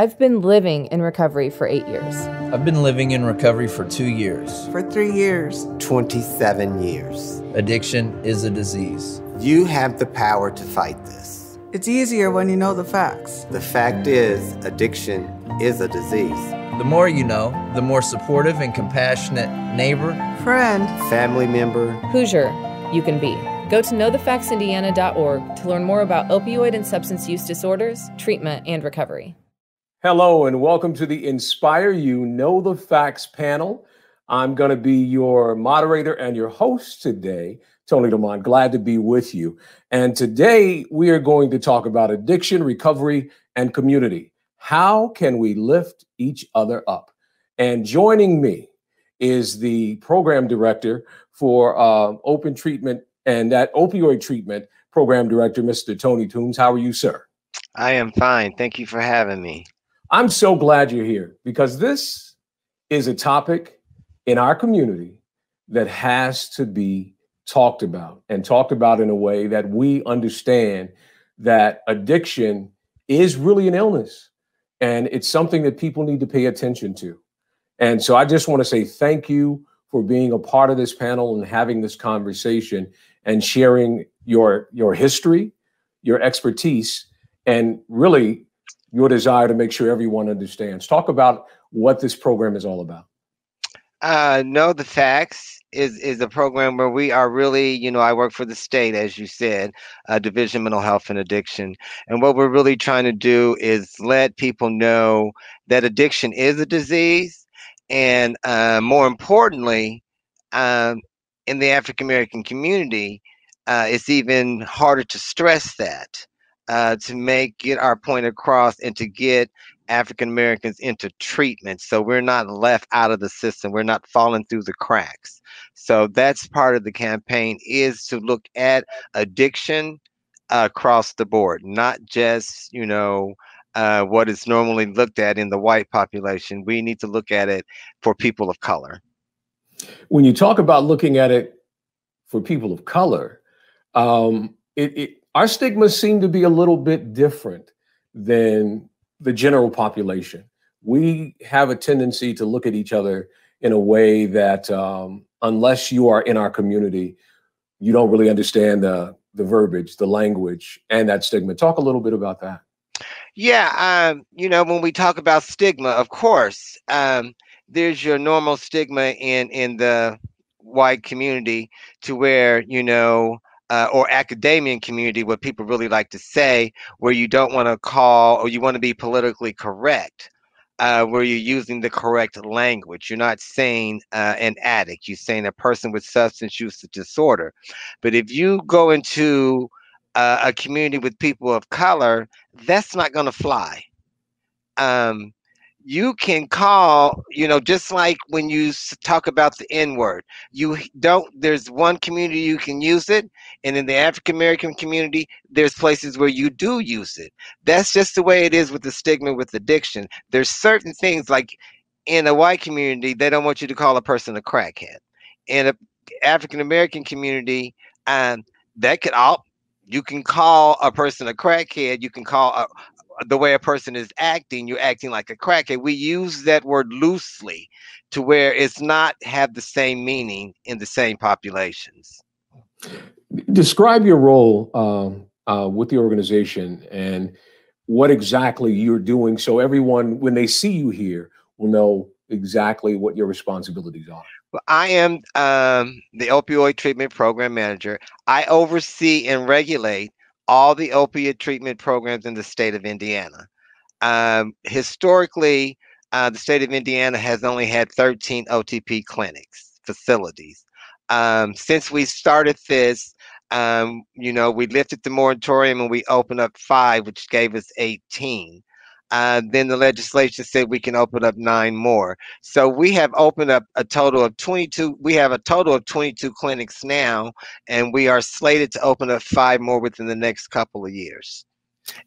I've been living in recovery for eight years. I've been living in recovery for two years. For three years. 27 years. Addiction is a disease. You have the power to fight this. It's easier when you know the facts. The fact is, addiction is a disease. The more you know, the more supportive and compassionate neighbor, friend, family member, Hoosier you can be. Go to knowthefactsindiana.org to learn more about opioid and substance use disorders, treatment, and recovery. Hello, and welcome to the Inspire You Know the Facts panel. I'm going to be your moderator and your host today, Tony Lamont. Glad to be with you. And today we are going to talk about addiction, recovery, and community. How can we lift each other up? And joining me is the program director for uh, open treatment and that opioid treatment program director, Mr. Tony Toomer. How are you, sir? I am fine. Thank you for having me. I'm so glad you're here because this is a topic in our community that has to be talked about and talked about in a way that we understand that addiction is really an illness and it's something that people need to pay attention to. And so I just want to say thank you for being a part of this panel and having this conversation and sharing your your history, your expertise, and really your desire to make sure everyone understands. Talk about what this program is all about. Uh, know the facts is is a program where we are really, you know, I work for the state, as you said, uh, Division Mental Health and Addiction, and what we're really trying to do is let people know that addiction is a disease, and uh, more importantly, um, in the African American community, uh, it's even harder to stress that uh, to make get our point across and to get African Americans into treatment. So we're not left out of the system. We're not falling through the cracks. So that's part of the campaign is to look at addiction across the board, not just, you know, uh, what is normally looked at in the white population. We need to look at it for people of color. When you talk about looking at it for people of color, um, it, it our stigmas seem to be a little bit different than the general population. We have a tendency to look at each other in a way that, um, unless you are in our community, you don't really understand the the verbiage, the language, and that stigma. Talk a little bit about that. Yeah, um, you know, when we talk about stigma, of course, um, there's your normal stigma in in the white community to where you know uh, or academia community, what people really like to say, where you don't want to call or you want to be politically correct, uh, where you're using the correct language. You're not saying uh, an addict, you're saying a person with substance use disorder. But if you go into uh, a community with people of color, that's not going to fly. Um, you can call, you know, just like when you talk about the N word, you don't, there's one community you can use it. And in the African American community, there's places where you do use it. That's just the way it is with the stigma with addiction. There's certain things like in a white community, they don't want you to call a person a crackhead. In a African American community, um, that could all, you can call a person a crackhead. You can call a, the way a person is acting, you're acting like a crackhead. We use that word loosely to where it's not have the same meaning in the same populations. Describe your role um, uh, with the organization and what exactly you're doing so everyone, when they see you here, will know exactly what your responsibilities are. Well, I am um, the opioid treatment program manager. I oversee and regulate all the opiate treatment programs in the state of Indiana. Um, historically, uh, the state of Indiana has only had 13 OTP clinics, facilities. Um, since we started this, um, you know, we lifted the moratorium and we opened up five, which gave us 18. Uh, then the legislation said we can open up nine more. So we have opened up a total of 22. We have a total of 22 clinics now, and we are slated to open up five more within the next couple of years.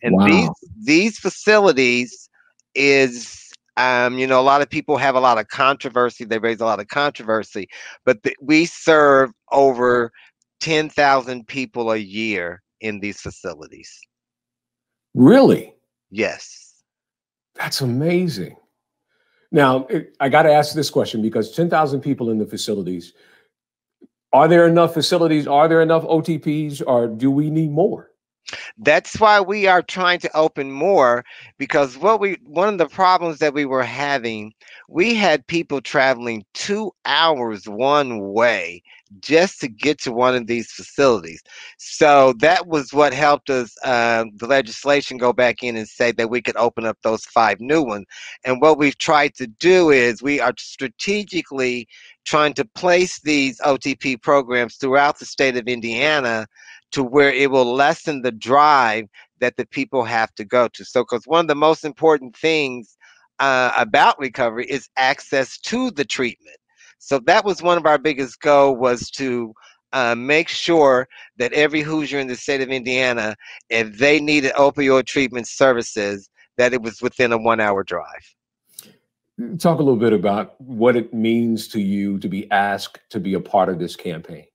And wow. these these facilities is um, you know, a lot of people have a lot of controversy. They raise a lot of controversy, but th- we serve over 10,000 people a year in these facilities. Really? Yes. That's amazing. Now, I got to ask this question because 10,000 people in the facilities, are there enough facilities? Are there enough OTPs or do we need more? That's why we are trying to open more because what we one of the problems that we were having, we had people traveling 2 hours one way just to get to one of these facilities. So that was what helped us uh, the legislation go back in and say that we could open up those five new ones. And what we've tried to do is we are strategically trying to place these OTP programs throughout the state of Indiana to where it will lessen the drive that the people have to go to. So, because one of the most important things uh, about recovery is access to the treatment. So that was one of our biggest goal was to uh, make sure that every Hoosier in the state of Indiana, if they needed opioid treatment services, that it was within a one-hour drive. Talk a little bit about what it means to you to be asked to be a part of this campaign.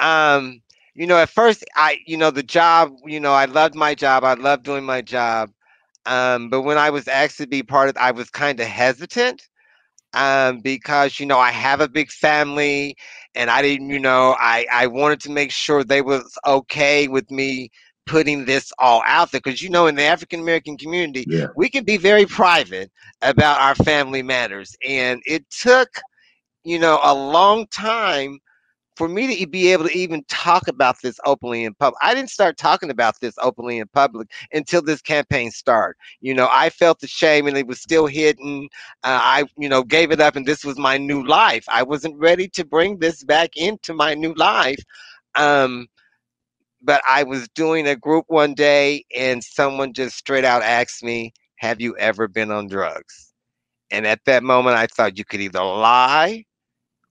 Um, you know, at first, I, you know, the job, you know, I loved my job. I loved doing my job. Um, but when I was asked to be part of, I was kind of hesitant um, because you know I have a big family, and I didn't, you know, I I wanted to make sure they was okay with me putting this all out there because you know in the African American community yeah. we can be very private about our family matters, and it took you know a long time for me to be able to even talk about this openly in public, I didn't start talking about this openly in public until this campaign started. You know, I felt the shame and it was still hidden. Uh, I, you know, gave it up and this was my new life. I wasn't ready to bring this back into my new life. Um, but I was doing a group one day and someone just straight out asked me, Have you ever been on drugs? And at that moment, I thought you could either lie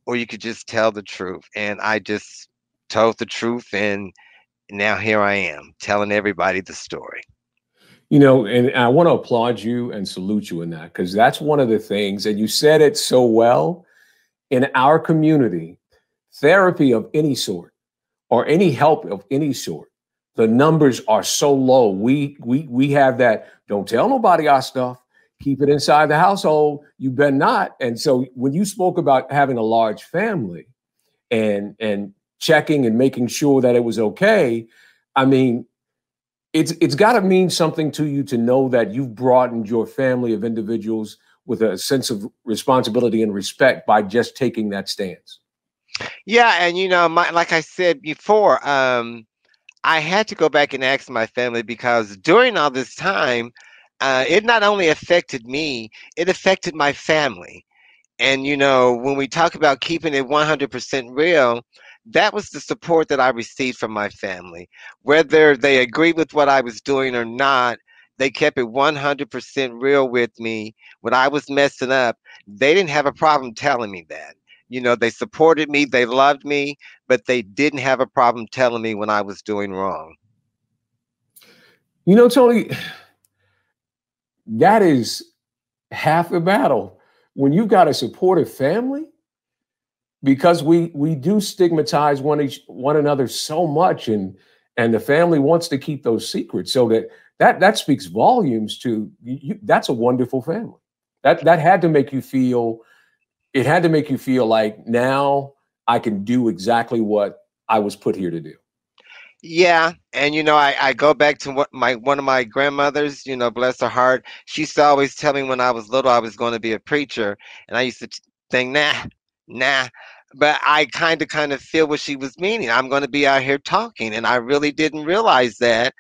or you could just tell the truth. And I just told the truth, and now here I am telling everybody the story. You know, and I want to applaud you and salute you in that because that's one of the things, and you said it so well. In our community, therapy of any sort or any help of any sort, the numbers are so low. We we we have that. Don't tell nobody our stuff keep it inside the household. You better not. And so when you spoke about having a large family and and checking and making sure that it was okay, I mean, it's it's got to mean something to you to know that you've broadened your family of individuals with a sense of responsibility and respect by just taking that stance. Yeah, and you know, my, like I said before, um, I had to go back and ask my family because during all this time, uh, it not only affected me, it affected my family. And, you know, when we talk about keeping it 100% real, that was the support that I received from my family. Whether they agreed with what I was doing or not, they kept it 100% real with me. When I was messing up, they didn't have a problem telling me that. You know, they supported me, they loved me, but they didn't have a problem telling me when I was doing wrong. You know, Tony, that is half the battle. When you've got a supportive family, because we we do stigmatize one each one another so much, and and the family wants to keep those secrets, so that that that speaks volumes to you. That's a wonderful family. That that had to make you feel. It had to make you feel like now I can do exactly what I was put here to do. Yeah, and you know, I, I go back to what my one of my grandmothers, you know, bless her heart. She used to always tell me when I was little I was going to be a preacher, and I used to think, nah, nah. But I kind of kind of feel what she was meaning. I'm going to be out here talking, and I really didn't realize that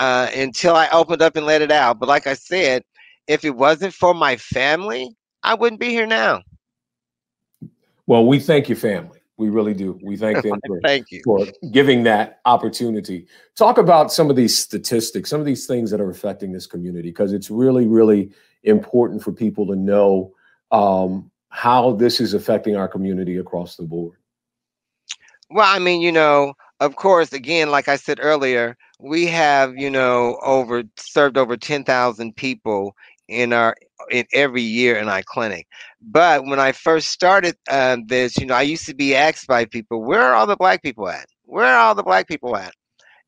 uh, until I opened up and let it out. But like I said, if it wasn't for my family, I wouldn't be here now. Well, we thank your family. We really do. We thank them for, thank you. for giving that opportunity. Talk about some of these statistics, some of these things that are affecting this community, because it's really, really important for people to know um, how this is affecting our community across the board. Well, I mean, you know, of course, again, like I said earlier, we have, you know, over served over 10,000 people in our in every year in our clinic. But when I first started uh, this, you know, I used to be asked by people, "Where are all the black people at? Where are all the black people at?"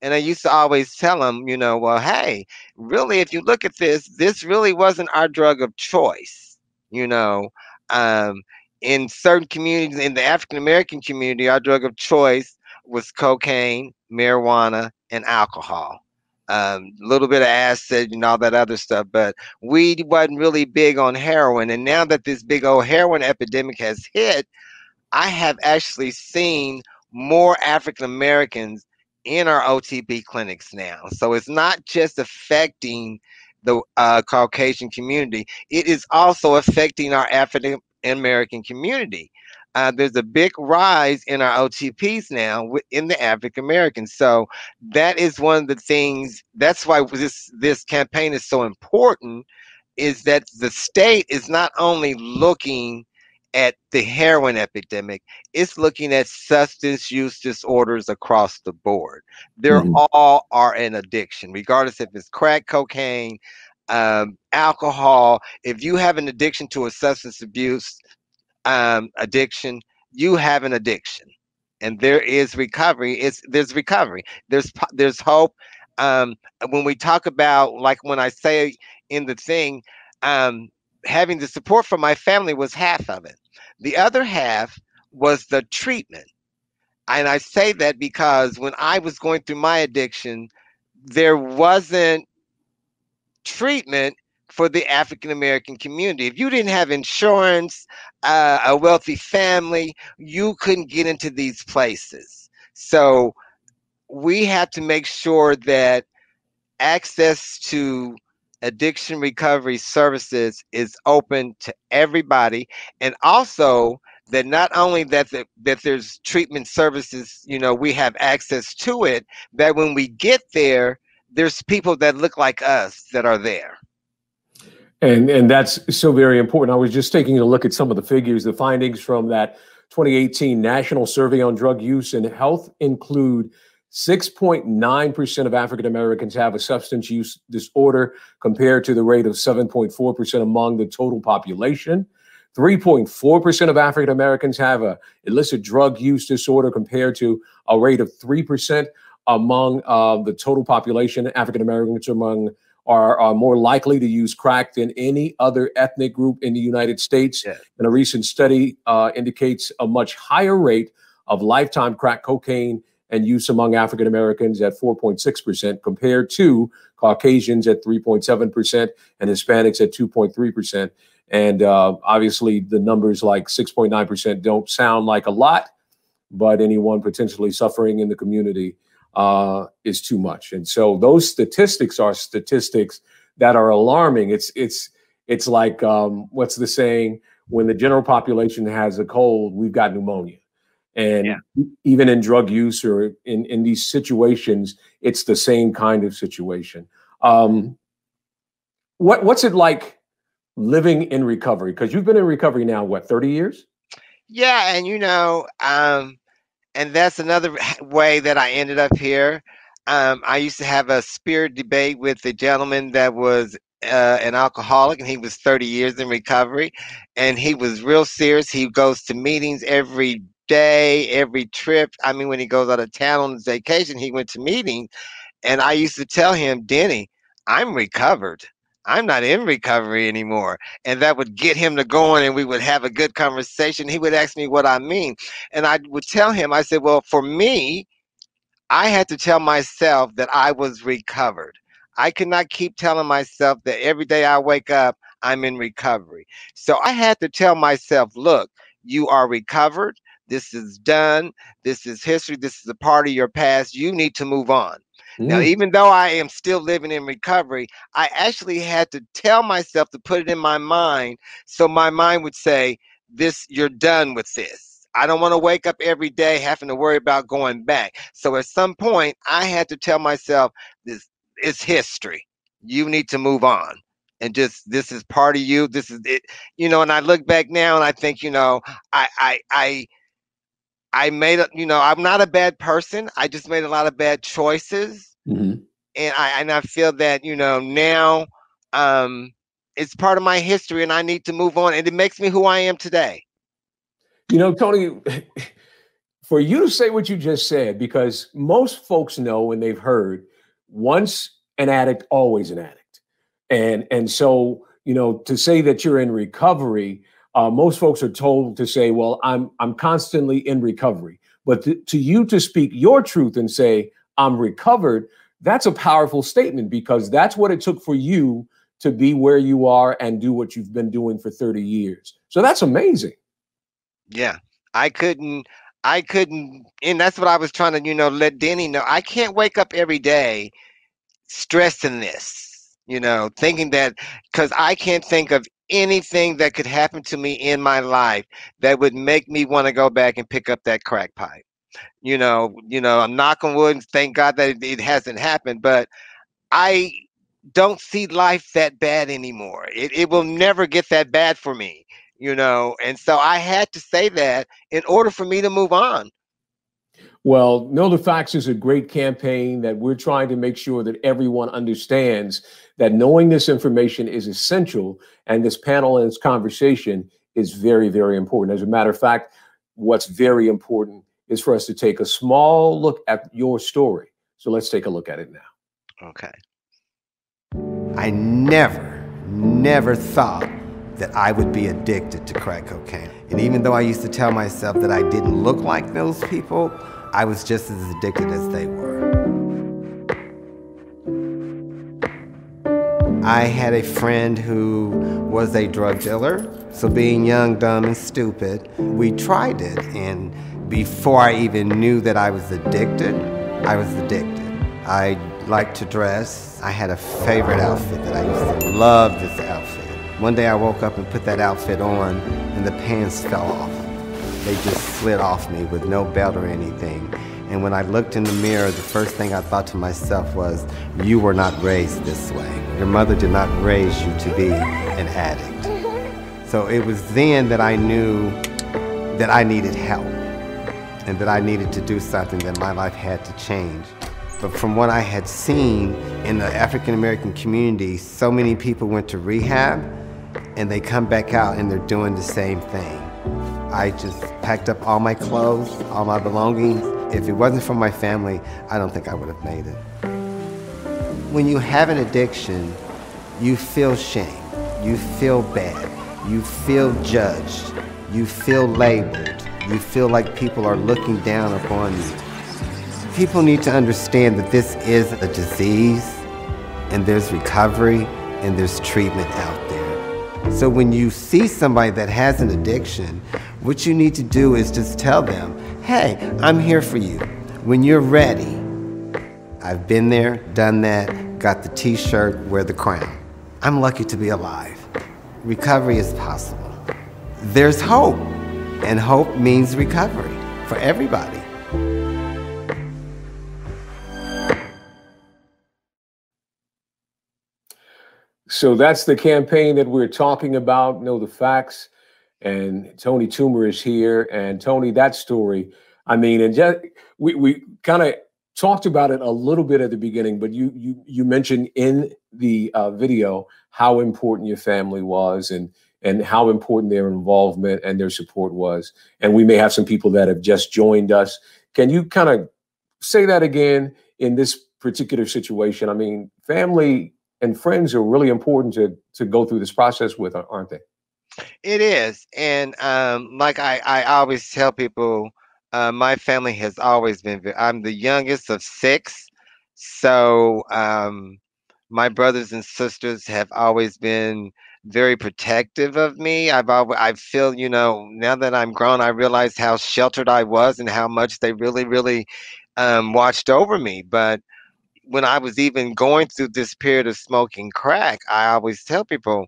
And I used to always tell them, you know, well, hey, really, if you look at this, this really wasn't our drug of choice. You know, um, in certain communities, in the African American community, our drug of choice was cocaine, marijuana, and alcohol. A um, little bit of acid and all that other stuff, but we wasn't really big on heroin. And now that this big old heroin epidemic has hit, I have actually seen more African Americans in our OTP clinics now. So it's not just affecting the uh, Caucasian community, it is also affecting our African American community. Uh, there's a big rise in our OTPs now in the African Americans. So that is one of the things. That's why this this campaign is so important. Is that the state is not only looking at the heroin epidemic, it's looking at substance use disorders across the board. They're mm-hmm. all are an addiction, regardless if it's crack, cocaine, um, alcohol. If you have an addiction to a substance abuse um, addiction, you have an addiction, and there is recovery. It's there's recovery. There's there's hope. Um, when we talk about like when I say in the thing, um, having the support from my family was half of it the other half was the treatment. And I say that because when I was going through my addiction, there wasn't treatment for the African American community. If you didn't have insurance, uh, a wealthy family, you couldn't get into these places. So we have to make sure that access to addiction recovery services is open to everybody and also that not only that the, that there's treatment services you know we have access to it that when we get there there's people that look like us that are there and and that's so very important i was just taking a look at some of the figures the findings from that 2018 national survey on drug use and health include 6.9% of African Americans have a substance use disorder compared to the rate of 7.4% among the total population. 3.4% of African Americans have a illicit drug use disorder compared to a rate of 3% among uh, the total population. African Americans among are, are, more likely to use crack than any other ethnic group in the United States. Yeah. And a recent study uh, indicates a much higher rate of lifetime crack cocaine and use among African Americans at 4.6%, compared to Caucasians at 3.7% and Hispanics at 2.3%. And uh, obviously, the numbers like 6.9% don't sound like a lot, but anyone potentially suffering in the community uh, is too much. And so, those statistics are statistics that are alarming. It's it's it's like um, what's the saying? When the general population has a cold, we've got pneumonia. And yeah. even in drug use or in, in these situations, it's the same kind of situation. Um, what what's it like living in recovery? Because you've been in recovery now, what, 30 years? Yeah, and you know, um, and that's another way that I ended up here. Um, I used to have a spirit debate with a gentleman that was uh, an alcoholic and he was 30 years in recovery and he was real serious he goes to meetings every day, every trip. I mean, when he goes out of town on his vacation, he went to meetings. And I used to tell him, Denny, I'm recovered. I'm not in recovery anymore. And that would get him to going and we would have a good conversation. He would ask me what I mean. And I would tell him, I said, well, for me, I had to tell myself that I was recovered. I could not keep telling myself that every day I wake up, I'm in recovery. So I had to tell myself, look, you are recovered. This is done. This is history. This is a part of your past. You need to move on. Mm. Now, even though I am still living in recovery, I actually had to tell myself to put it in my mind so my mind would say, This, you're done with this. I don't want to wake up every day having to worry about going back. So at some point, I had to tell myself, This is history. You need to move on and just this is part of you this is it you know and i look back now and i think you know i i i I made a, you know, I'm not a bad person. I just made a lot of bad choices. Mm-hmm. And I and I feel that, you know, now um it's part of my history and I need to move on and it makes me who I am today. You know, Tony, for you to say what you just said, because most folks know and they've heard once an addict, always an addict. And and so, you know, to say that you're in recovery, uh, most folks are told to say, well, I'm I'm constantly in recovery. But to, to you to speak your truth and say, I'm recovered, that's a powerful statement because that's what it took for you to be where you are and do what you've been doing for 30 years. So that's amazing. Yeah. I couldn't I couldn't and that's what I was trying to, you know, let Denny know. I can't wake up every day stressing this, you know, thinking that cuz I can't think of anything that could happen to me in my life that would make me want to go back and pick up that crack pipe. You know, you know, I'm knocking wood thank God that it, it hasn't happened, but I don't see life that bad anymore. It, it will never get that bad for me, you know. And so I had to say that in order for me to move on. Well, Know the Facts is a great campaign that we're trying to make sure that everyone understands that knowing this information is essential. And this panel and this conversation is very, very important. As a matter of fact, what's very important is for us to take a small look at your story. So let's take a look at it now. Okay. I never, never thought that I would be addicted to crack cocaine. And even though I used to tell myself that I didn't look like those people, I was just as addicted as they were. I had a friend who was a drug dealer. So, being young, dumb, and stupid, we tried it. And before I even knew that I was addicted, I was addicted. I liked to dress. I had a favorite outfit that I used to love this outfit. One day I woke up and put that outfit on, and the pants fell off. They just slid off me with no belt or anything. And when I looked in the mirror, the first thing I thought to myself was, You were not raised this way. Your mother did not raise you to be an addict. So it was then that I knew that I needed help and that I needed to do something, that my life had to change. But from what I had seen in the African American community, so many people went to rehab and they come back out and they're doing the same thing. I just packed up all my clothes, all my belongings. If it wasn't for my family, I don't think I would have made it. When you have an addiction, you feel shame, you feel bad, you feel judged, you feel labeled, you feel like people are looking down upon you. People need to understand that this is a disease and there's recovery and there's treatment out there. So when you see somebody that has an addiction, what you need to do is just tell them, hey, I'm here for you. When you're ready, I've been there, done that, got the t shirt, wear the crown. I'm lucky to be alive. Recovery is possible. There's hope. And hope means recovery for everybody. So that's the campaign that we're talking about. Know the facts. And Tony Toomer is here. And Tony, that story, I mean, and just we, we kind of talked about it a little bit at the beginning, but you you you mentioned in the uh, video how important your family was and and how important their involvement and their support was. And we may have some people that have just joined us. Can you kind of say that again in this particular situation? I mean, family and friends are really important to to go through this process with, aren't they? It is, and um, like I, I always tell people, uh, my family has always been. I'm the youngest of six, so um, my brothers and sisters have always been very protective of me. I've always, I feel, you know, now that I'm grown, I realize how sheltered I was and how much they really, really um, watched over me. But when I was even going through this period of smoking crack, I always tell people,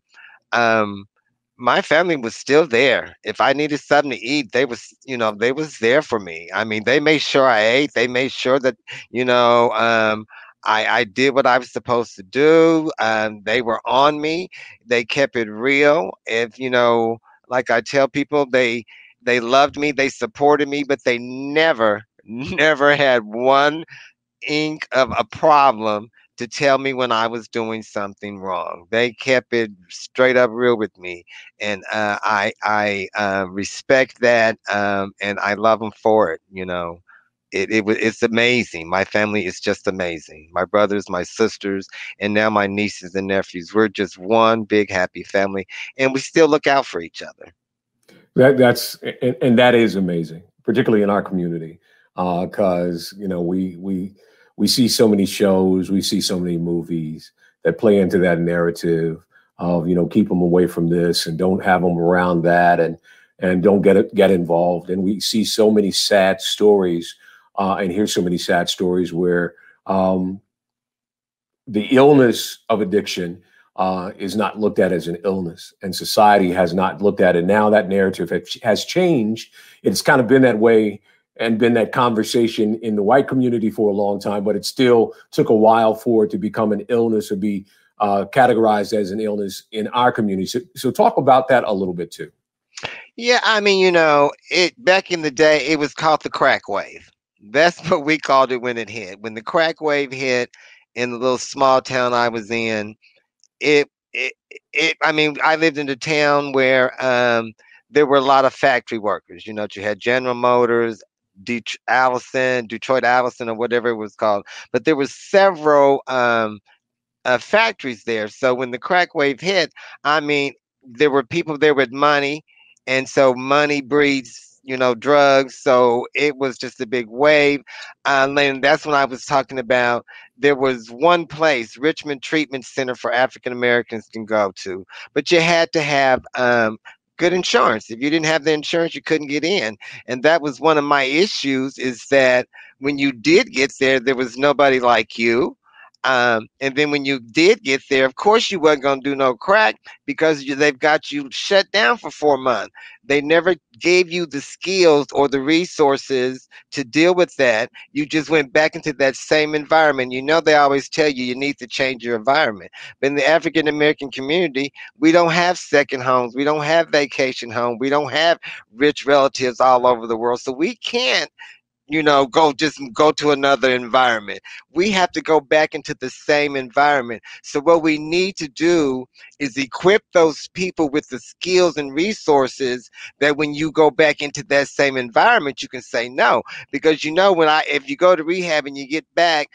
um, my family was still there. If I needed something to eat, they was, you know, they was there for me. I mean, they made sure I ate. They made sure that, you know, um, I, I did what I was supposed to do. Um, they were on me. They kept it real. If you know, like I tell people, they they loved me. They supported me, but they never, never had one ink of a problem to tell me when I was doing something wrong. They kept it straight up real with me, and uh, I I uh, respect that, um, and I love them for it. You know, it, it was it's amazing. My family is just amazing. My brothers, my sisters, and now my nieces and nephews. We're just one big happy family, and we still look out for each other. That that's and, and that is amazing, particularly in our community, because uh, you know we we we see so many shows, we see so many movies that play into that narrative of you know keep them away from this and don't have them around that and and don't get it get involved. And we see so many sad stories uh, and hear so many sad stories where um, the illness of addiction uh, is not looked at as an illness, and society has not looked at it. Now that narrative has changed. It's kind of been that way and been that conversation in the white community for a long time, but it still took a while for it to become an illness or be uh, categorized as an illness in our community. So, so talk about that a little bit too. Yeah, I mean, you know, it back in the day, it was called the crack wave. That's what we called it when it hit. When the crack wave hit in the little small town I was in, it it, it I mean, I lived in a town where um, there were a lot of factory workers. You know, you had General Motors, Det- Allison, Detroit Allison, or whatever it was called. But there was several um, uh, factories there. So when the crack wave hit, I mean, there were people there with money, and so money breeds you know, drugs. So it was just a big wave. Uh, and that's when I was talking about there was one place, Richmond Treatment Center for African Americans can go to, but you had to have um, good insurance. If you didn't have the insurance, you couldn't get in. And that was one of my issues is that when you did get there, there was nobody like you. Um, and then when you did get there, of course you wasn't gonna do no crack because you, they've got you shut down for four months. They never gave you the skills or the resources to deal with that. You just went back into that same environment. You know they always tell you you need to change your environment. But in the African American community, we don't have second homes. We don't have vacation home. We don't have rich relatives all over the world. So we can't you know, go just go to another environment. We have to go back into the same environment. So what we need to do is equip those people with the skills and resources that when you go back into that same environment, you can say no. Because you know, when I if you go to rehab and you get back,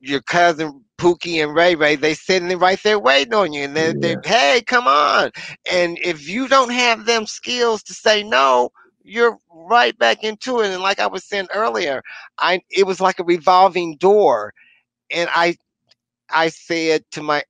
your cousin Pookie and Ray Ray, they sitting right there waiting on you, and they, yeah. they, hey, come on. And if you don't have them skills to say no, you're right back into it. And like I was saying earlier, I it was like a revolving door. And I I said to my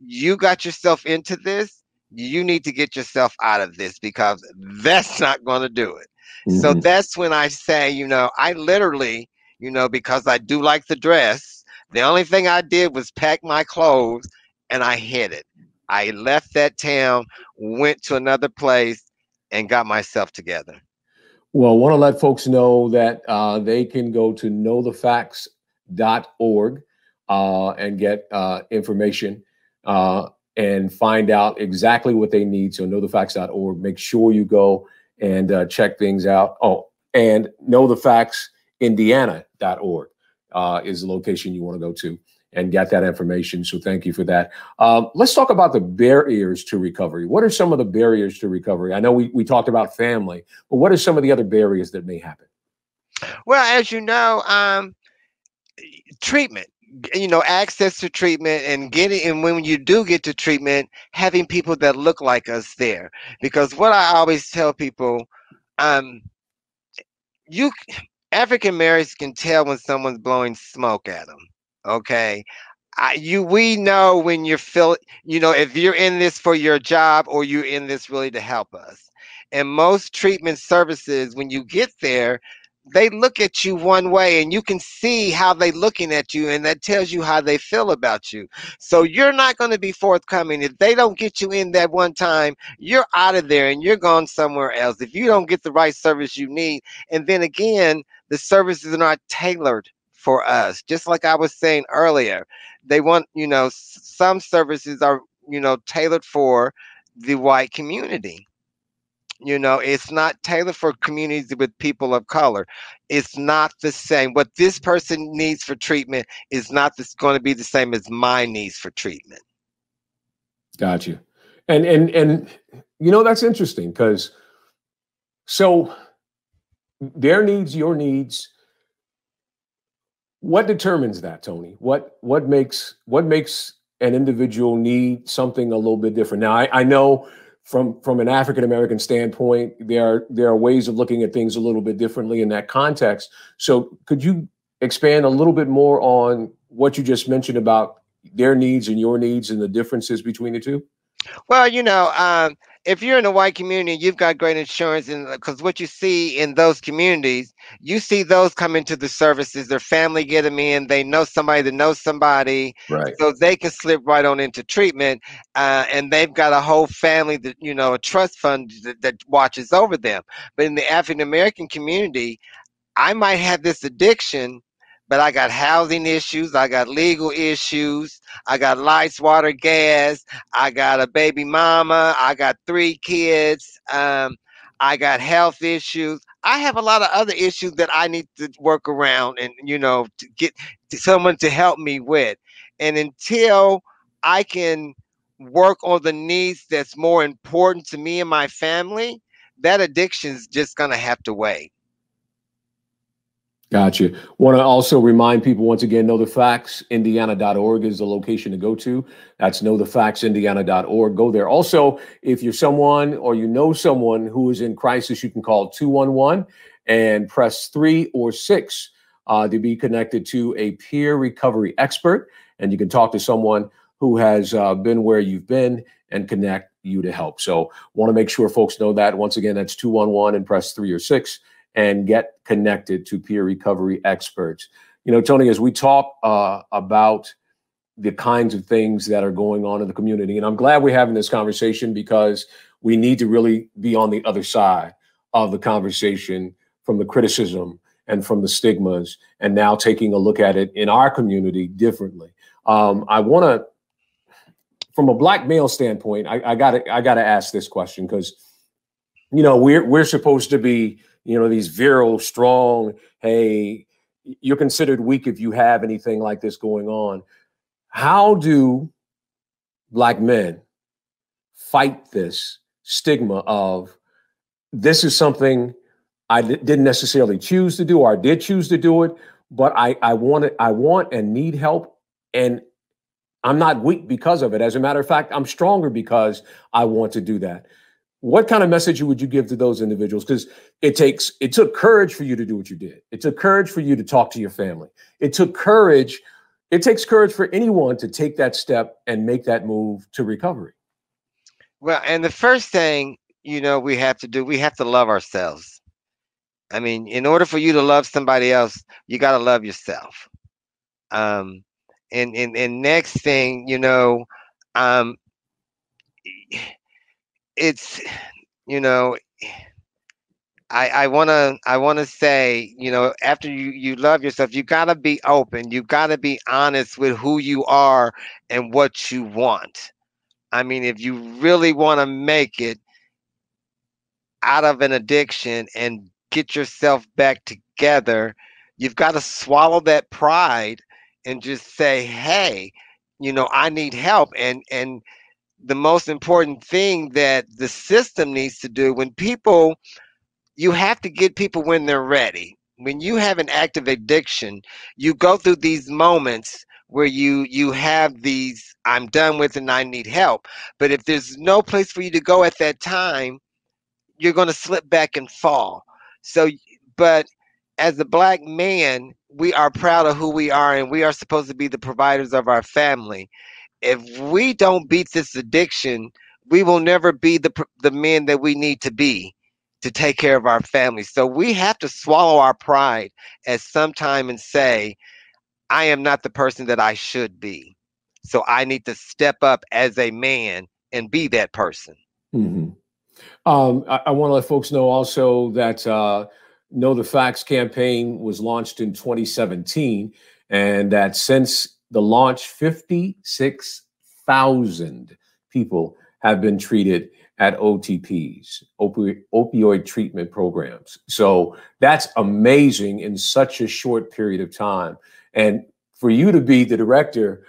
you got yourself into this, you need to get yourself out of this because that's not going to do it. Mm-hmm. So that's when I say, you know, I literally, you know, because I do like the dress, the only thing I did was pack my clothes and I hit it. I left that town, went to another place, and got myself together. Well, I want to let folks know that uh, they can go to knowthefacts.org uh, and get uh, information uh, and find out exactly what they need. So, knowthefacts.org. Make sure you go and uh, check things out. Oh, and knowthefactsindiana.org uh, is the location you want to go to and get that information. So thank you for that. Um, let's talk about the barriers to recovery. What are some of the barriers to recovery? I know we, we talked about family, but what are some of the other barriers that may happen? Well, as you know, um, treatment you know access to treatment and getting and when you do get to treatment having people that look like us there because what i always tell people um you african americans can tell when someone's blowing smoke at them Okay. I, you we know when you're feel you know if you're in this for your job or you're in this really to help us. And most treatment services when you get there they look at you one way and you can see how they looking at you and that tells you how they feel about you. So you're not going to be forthcoming. If they don't get you in that one time you're out of there and you're gone somewhere else. If you don't get the right service you need and then again the services are not tailored for us. Just like I was saying earlier, they want, you know, some services are, you know, tailored for the white community. You know, it's not tailored for communities with people of color. It's not the same. What this person needs for treatment is not this, going to be the same as my needs for treatment. Got you. And and and you know that's interesting because so their needs, your needs. What determines that, Tony? What what makes what makes an individual need something a little bit different? Now, I, I know from from an African American standpoint, there are there are ways of looking at things a little bit differently in that context. So, could you expand a little bit more on what you just mentioned about their needs and your needs and the differences between the two? Well, you know, um, if you're in a white community, you've got great insurance, and because what you see in those communities, you see those come into the services. Their family get them in. They know somebody that knows somebody, right? So they can slip right on into treatment, uh, and they've got a whole family that you know, a trust fund that, that watches over them. But in the African American community, I might have this addiction but I got housing issues, I got legal issues, I got lights, water, gas, I got a baby mama, I got three kids, um, I got health issues. I have a lot of other issues that I need to work around and you know to get to someone to help me with. And until I can work on the needs that's more important to me and my family, that addiction is just gonna have to wait. Gotcha. Want to also remind people once again, knowthefactsindiana.org is the location to go to. That's knowthefactsindiana.org. Go there. Also, if you're someone or you know someone who is in crisis, you can call 211 and press three or six uh, to be connected to a peer recovery expert. And you can talk to someone who has uh, been where you've been and connect you to help. So, want to make sure folks know that. Once again, that's 211 and press three or six and get connected to peer recovery experts. You know, Tony, as we talk uh, about the kinds of things that are going on in the community, and I'm glad we're having this conversation because we need to really be on the other side of the conversation from the criticism and from the stigmas, and now taking a look at it in our community differently. Um, I want to, from a black male standpoint, I got to I got to ask this question because, you know, we're we're supposed to be you know, these virile, strong, hey, you're considered weak if you have anything like this going on. How do black men fight this stigma of this is something I didn't necessarily choose to do or I did choose to do it, but I, I want it, I want and need help. And I'm not weak because of it. As a matter of fact, I'm stronger because I want to do that what kind of message would you give to those individuals? Because it takes it took courage for you to do what you did. It took courage for you to talk to your family. It took courage it takes courage for anyone to take that step and make that move to recovery. Well and the first thing you know we have to do we have to love ourselves. I mean in order for you to love somebody else you got to love yourself. Um and and and next thing you know um it's you know I, I wanna I wanna say, you know, after you you love yourself, you gotta be open. You gotta be honest with who you are and what you want. I mean, if you really want to make it out of an addiction and get yourself back together, you've got to swallow that pride and just say, "Hey, you know, I need help." And and the most important thing that the system needs to do when people you have to get people when they're ready. When you have an active addiction you go through these moments where you you have these i'm done with and i need help. But if there's no place for you to go at that time you're going to slip back and fall. So but as a black man we are proud of who we are and we are supposed to be the providers of our family if we don't beat this addiction, we will never be the the men that we need to be to take care of our families. So we have to swallow our pride at some time and say, I am not the person that I should be. So I need to step up as a man and be that person. Mm-hmm. Um, I, I want to let folks know also that uh, Know the Facts campaign was launched in 2017, and that since the launch, 56,000 people have been treated at OTPs, opi- opioid treatment programs. So that's amazing in such a short period of time. And for you to be the director,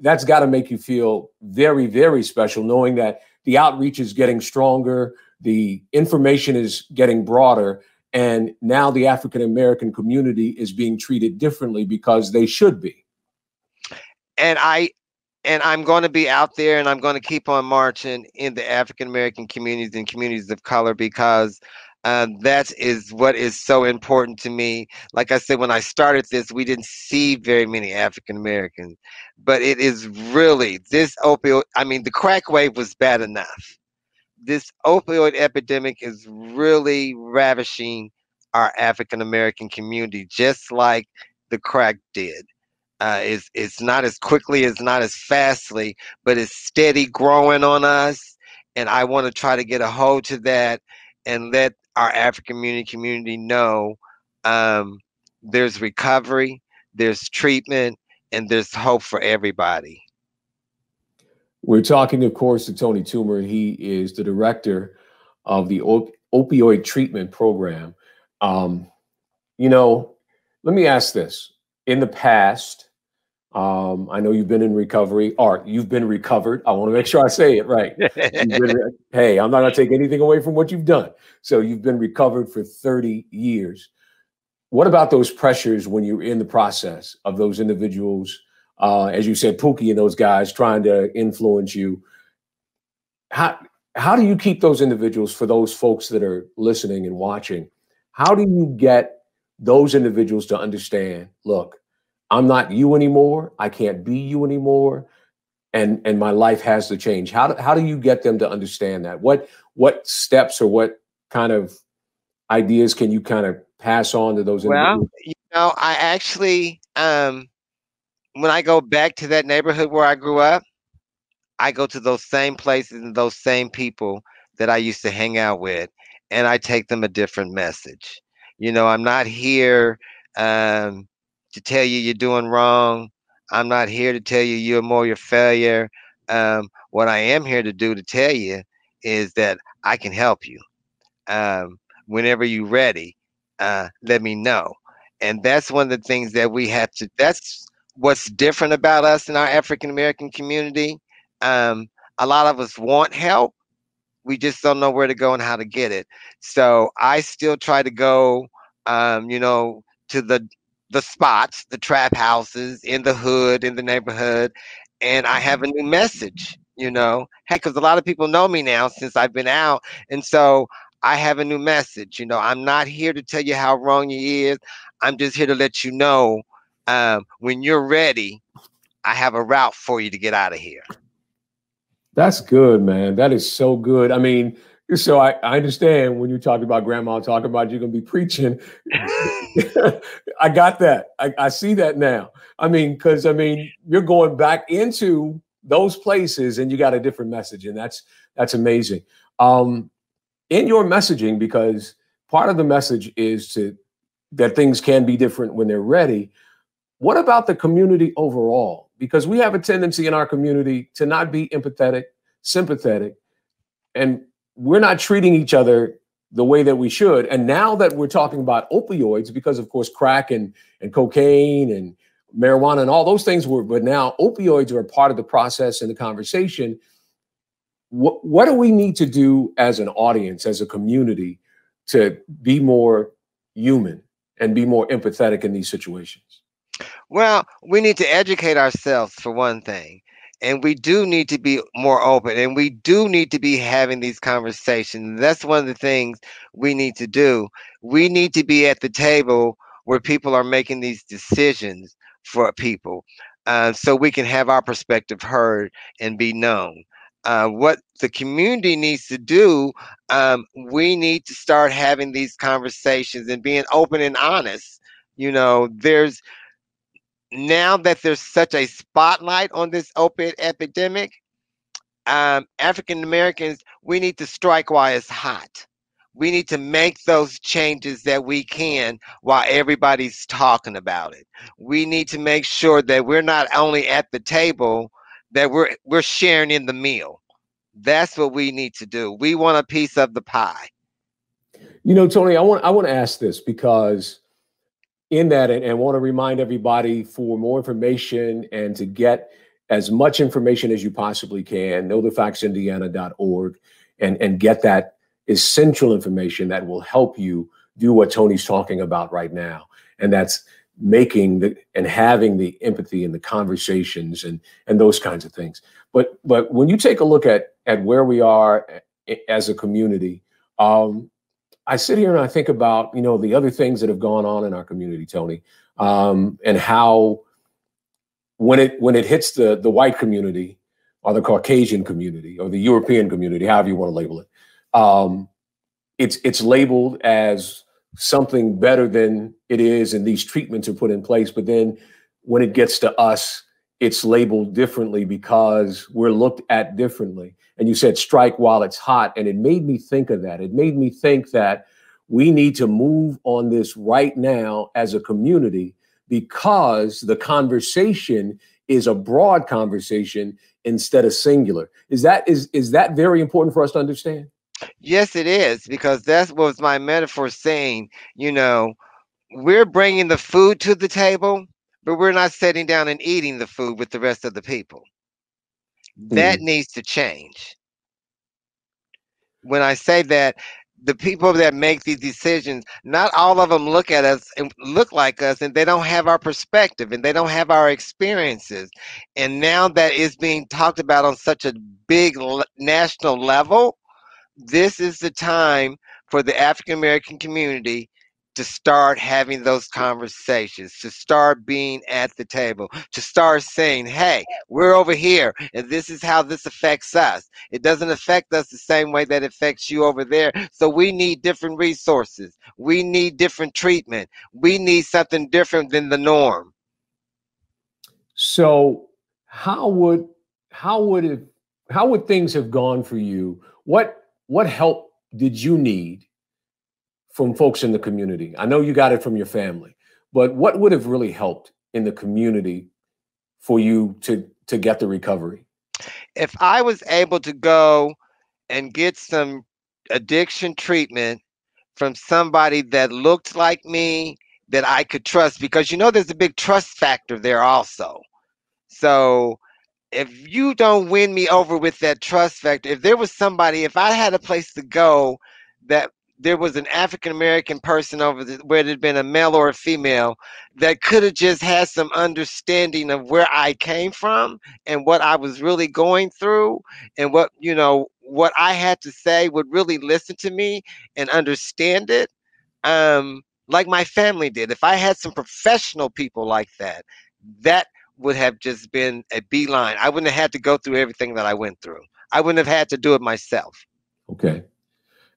that's got to make you feel very, very special, knowing that the outreach is getting stronger, the information is getting broader, and now the African American community is being treated differently because they should be. And I and I'm going to be out there and I'm going to keep on marching in the African American communities and communities of color because uh, that is what is so important to me. Like I said, when I started this, we didn't see very many African Americans, but it is really this opioid. I mean, the crack wave was bad enough. This opioid epidemic is really ravishing our African American community, just like the crack did. Uh, it's, it's not as quickly, it's not as fastly, but it's steady growing on us. And I want to try to get a hold to that and let our African community community know um, there's recovery, there's treatment, and there's hope for everybody. We're talking, of course, to Tony Toomer. He is the director of the op- opioid treatment program. Um, you know, let me ask this. In the past, um, I know you've been in recovery, or you've been recovered. I want to make sure I say it right. been, hey, I'm not going to take anything away from what you've done. So you've been recovered for 30 years. What about those pressures when you're in the process of those individuals, uh, as you said, Pookie and those guys trying to influence you? How how do you keep those individuals for those folks that are listening and watching? How do you get those individuals to understand? Look, I'm not you anymore. I can't be you anymore. And and my life has to change. How do, how do you get them to understand that? What what steps or what kind of ideas can you kind of pass on to those well you know i actually um when i go back to that neighborhood where i grew up i go to those same places and those same people that i used to hang out with and i take them a different message you know i'm not here um to tell you you're doing wrong. I'm not here to tell you you're more your failure. Um, what I am here to do to tell you is that I can help you. Um, whenever you're ready, uh, let me know. And that's one of the things that we have to. That's what's different about us in our African American community. Um, a lot of us want help. We just don't know where to go and how to get it. So I still try to go, um, you know, to the the spots, the trap houses in the hood, in the neighborhood, and I have a new message, you know. Hey, because a lot of people know me now since I've been out. And so I have a new message. You know, I'm not here to tell you how wrong you is. I'm just here to let you know um, when you're ready, I have a route for you to get out of here. That's good, man. That is so good. I mean, so I, I understand when you talk about grandma talking about you're gonna be preaching. I got that. I, I see that now. I mean, because I mean, you're going back into those places and you got a different message, and that's that's amazing. Um, in your messaging, because part of the message is to that things can be different when they're ready. What about the community overall? Because we have a tendency in our community to not be empathetic, sympathetic, and we're not treating each other the way that we should. And now that we're talking about opioids, because of course crack and, and cocaine and marijuana and all those things were, but now opioids are a part of the process and the conversation. What, what do we need to do as an audience, as a community, to be more human and be more empathetic in these situations? Well, we need to educate ourselves for one thing and we do need to be more open and we do need to be having these conversations. That's one of the things we need to do. We need to be at the table where people are making these decisions for people uh, so we can have our perspective heard and be known. Uh, what the community needs to do um, we need to start having these conversations and being open and honest. You know there's now that there's such a spotlight on this opiate epidemic, um, African Americans, we need to strike while it's hot. We need to make those changes that we can while everybody's talking about it. We need to make sure that we're not only at the table, that we're we're sharing in the meal. That's what we need to do. We want a piece of the pie. You know, Tony, I want I want to ask this because in that, and, and want to remind everybody for more information and to get as much information as you possibly can, knowthefactsindiana.org, and and get that essential information that will help you do what Tony's talking about right now, and that's making the and having the empathy and the conversations and and those kinds of things. But but when you take a look at at where we are as a community, um, I sit here and I think about you know the other things that have gone on in our community, Tony, um, and how when it when it hits the the white community or the Caucasian community or the European community, however you want to label it, um, it's it's labeled as something better than it is, and these treatments are put in place. But then when it gets to us, it's labeled differently because we're looked at differently. And you said strike while it's hot. And it made me think of that. It made me think that we need to move on this right now as a community because the conversation is a broad conversation instead of singular. Is that is is that very important for us to understand? Yes, it is, because that was my metaphor saying, you know, we're bringing the food to the table, but we're not sitting down and eating the food with the rest of the people. That Mm. needs to change. When I say that, the people that make these decisions, not all of them look at us and look like us, and they don't have our perspective and they don't have our experiences. And now that is being talked about on such a big national level, this is the time for the African American community to start having those conversations, to start being at the table, to start saying, hey, we're over here, and this is how this affects us. It doesn't affect us the same way that affects you over there. So we need different resources. We need different treatment. We need something different than the norm. So how would how would it how would things have gone for you? What what help did you need from folks in the community? I know you got it from your family, but what would have really helped in the community for you to to get the recovery? If I was able to go and get some addiction treatment from somebody that looked like me, that I could trust, because you know there's a big trust factor there also. So if you don't win me over with that trust factor, if there was somebody, if I had a place to go that there was an African American person over the, where it had been a male or a female that could have just had some understanding of where I came from and what I was really going through and what, you know, what I had to say would really listen to me and understand it. Um, like my family did. If I had some professional people like that, that would have just been a beeline. I wouldn't have had to go through everything that I went through. I wouldn't have had to do it myself. Okay.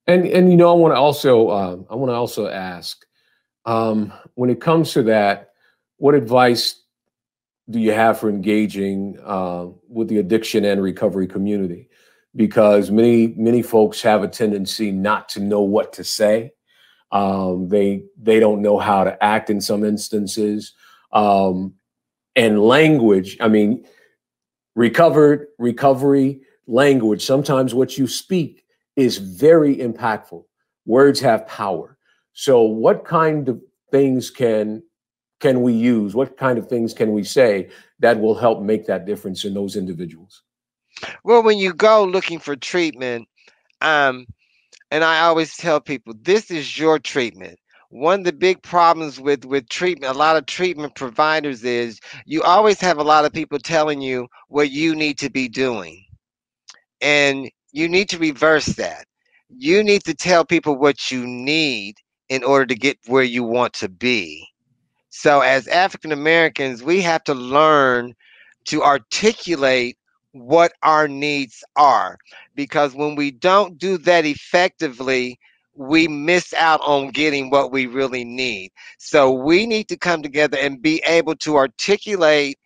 And and you know, I want to also um, I want to also ask um, when it comes to that, what advice do you have for engaging uh, with the addiction and recovery community? Because many many folks have a tendency not to know what to say. Um, they they don't know how to act in some instances. Um, and language, I mean, recovered recovery language. Sometimes what you speak is very impactful. Words have power. So what kind of things can can we use? What kind of things can we say that will help make that difference in those individuals? Well, when you go looking for treatment, um, and I always tell people this is your treatment. One of the big problems with with treatment, a lot of treatment providers is you always have a lot of people telling you what you need to be doing. And you need to reverse that. You need to tell people what you need in order to get where you want to be. So, as African Americans, we have to learn to articulate what our needs are. Because when we don't do that effectively, we miss out on getting what we really need. So, we need to come together and be able to articulate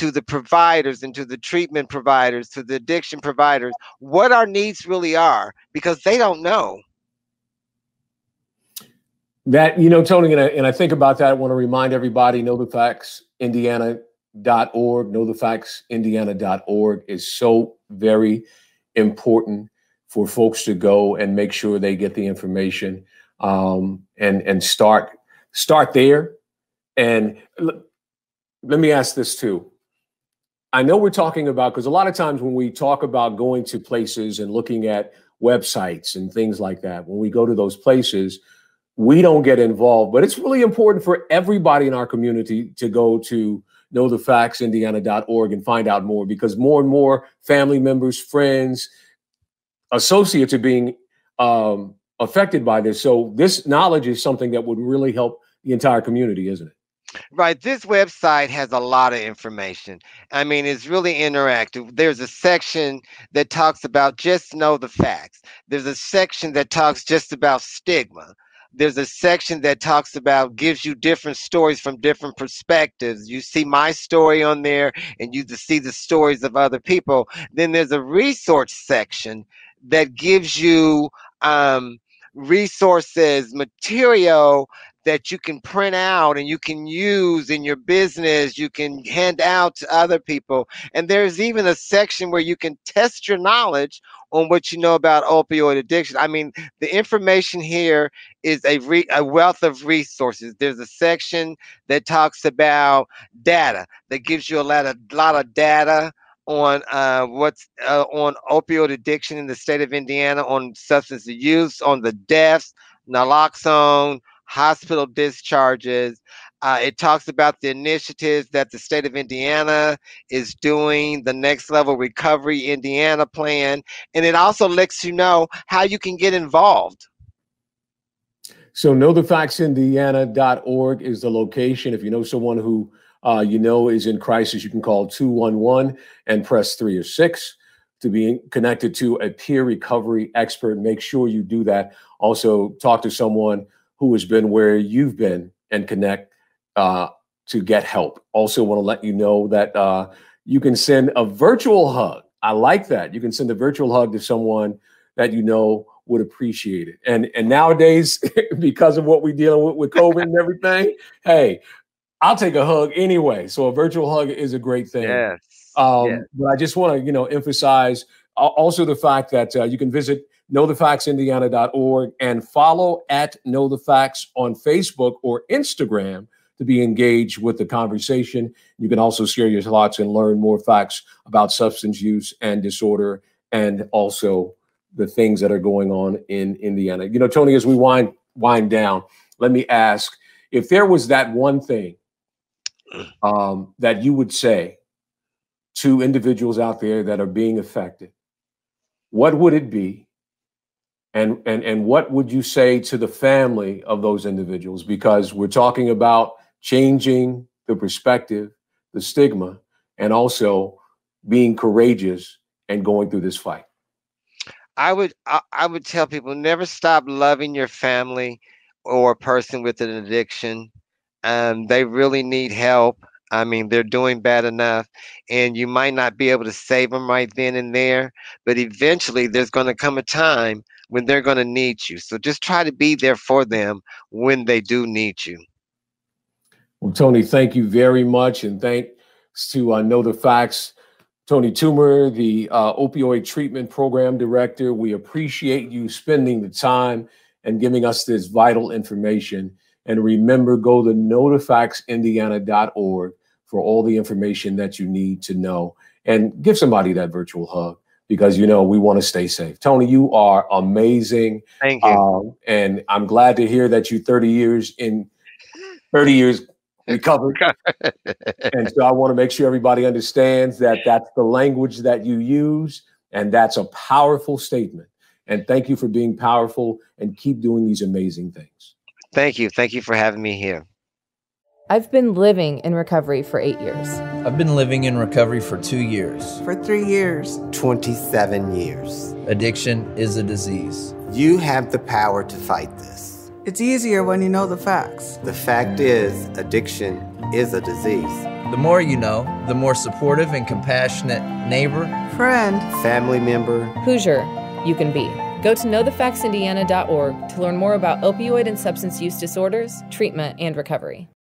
to the providers and to the treatment providers, to the addiction providers, what our needs really are because they don't know. That, you know, Tony, and I, and I think about that. I want to remind everybody know the facts, indiana.org, know the facts, indiana.org is so very important for folks to go and make sure they get the information um, and and start start there. And l- let me ask this too. I know we're talking about because a lot of times when we talk about going to places and looking at websites and things like that, when we go to those places, we don't get involved. But it's really important for everybody in our community to go to knowthefactsindiana.org and find out more because more and more family members, friends, associates are being um, affected by this. So this knowledge is something that would really help the entire community, isn't it? Right. This website has a lot of information. I mean, it's really interactive. There's a section that talks about just know the facts. There's a section that talks just about stigma. There's a section that talks about gives you different stories from different perspectives. You see my story on there and you see the stories of other people. Then there's a resource section that gives you um, resources, material that you can print out and you can use in your business, you can hand out to other people. And there's even a section where you can test your knowledge on what you know about opioid addiction. I mean, the information here is a, re- a wealth of resources. There's a section that talks about data that gives you a lot of, lot of data on uh, what's uh, on opioid addiction in the state of Indiana, on substance use, on the deaths, naloxone, hospital discharges. Uh, it talks about the initiatives that the state of Indiana is doing, the next level recovery Indiana plan, and it also lets you know how you can get involved. So knowthefactsindiana.org is the location. If you know someone who uh, you know is in crisis, you can call 211 and press three or six to be connected to a peer recovery expert. Make sure you do that. Also, talk to someone who has been where you've been and connect uh, to get help. Also, want to let you know that uh, you can send a virtual hug. I like that. You can send a virtual hug to someone that you know would appreciate it. And and nowadays, because of what we're dealing with with COVID and everything, hey, I'll take a hug anyway. So a virtual hug is a great thing. Yes. Um, yes. But I just want to, you know, emphasize also the fact that uh, you can visit knowthefactsindiana.org and follow at Know the Facts on Facebook or Instagram to be engaged with the conversation. You can also share your thoughts and learn more facts about substance use and disorder and also the things that are going on in Indiana. You know, Tony, as we wind wind down, let me ask if there was that one thing um, that you would say to individuals out there that are being affected, what would it be? And, and, and what would you say to the family of those individuals? Because we're talking about changing the perspective, the stigma, and also being courageous and going through this fight. I would I, I would tell people never stop loving your family or a person with an addiction. Um, they really need help. I mean, they're doing bad enough, and you might not be able to save them right then and there, but eventually there's going to come a time when they're going to need you. So just try to be there for them when they do need you. Well, Tony, thank you very much, and thanks to uh, Know the Facts, Tony Toomer, the uh, opioid treatment program director. We appreciate you spending the time and giving us this vital information. And remember, go to knowthefactsindiana.org for all the information that you need to know and give somebody that virtual hug because you know we want to stay safe. Tony, you are amazing. Thank you. Um, and I'm glad to hear that you 30 years in 30 years recovered. and so I want to make sure everybody understands that that's the language that you use and that's a powerful statement. And thank you for being powerful and keep doing these amazing things. Thank you. Thank you for having me here. I've been living in recovery for eight years. I've been living in recovery for two years. For three years. 27 years. Addiction is a disease. You have the power to fight this. It's easier when you know the facts. The fact is, addiction is a disease. The more you know, the more supportive and compassionate neighbor, Friend. Family member, Hoosier, you can be. Go to knowthefactsindiana.org to learn more about opioid and substance use disorders, treatment, and recovery.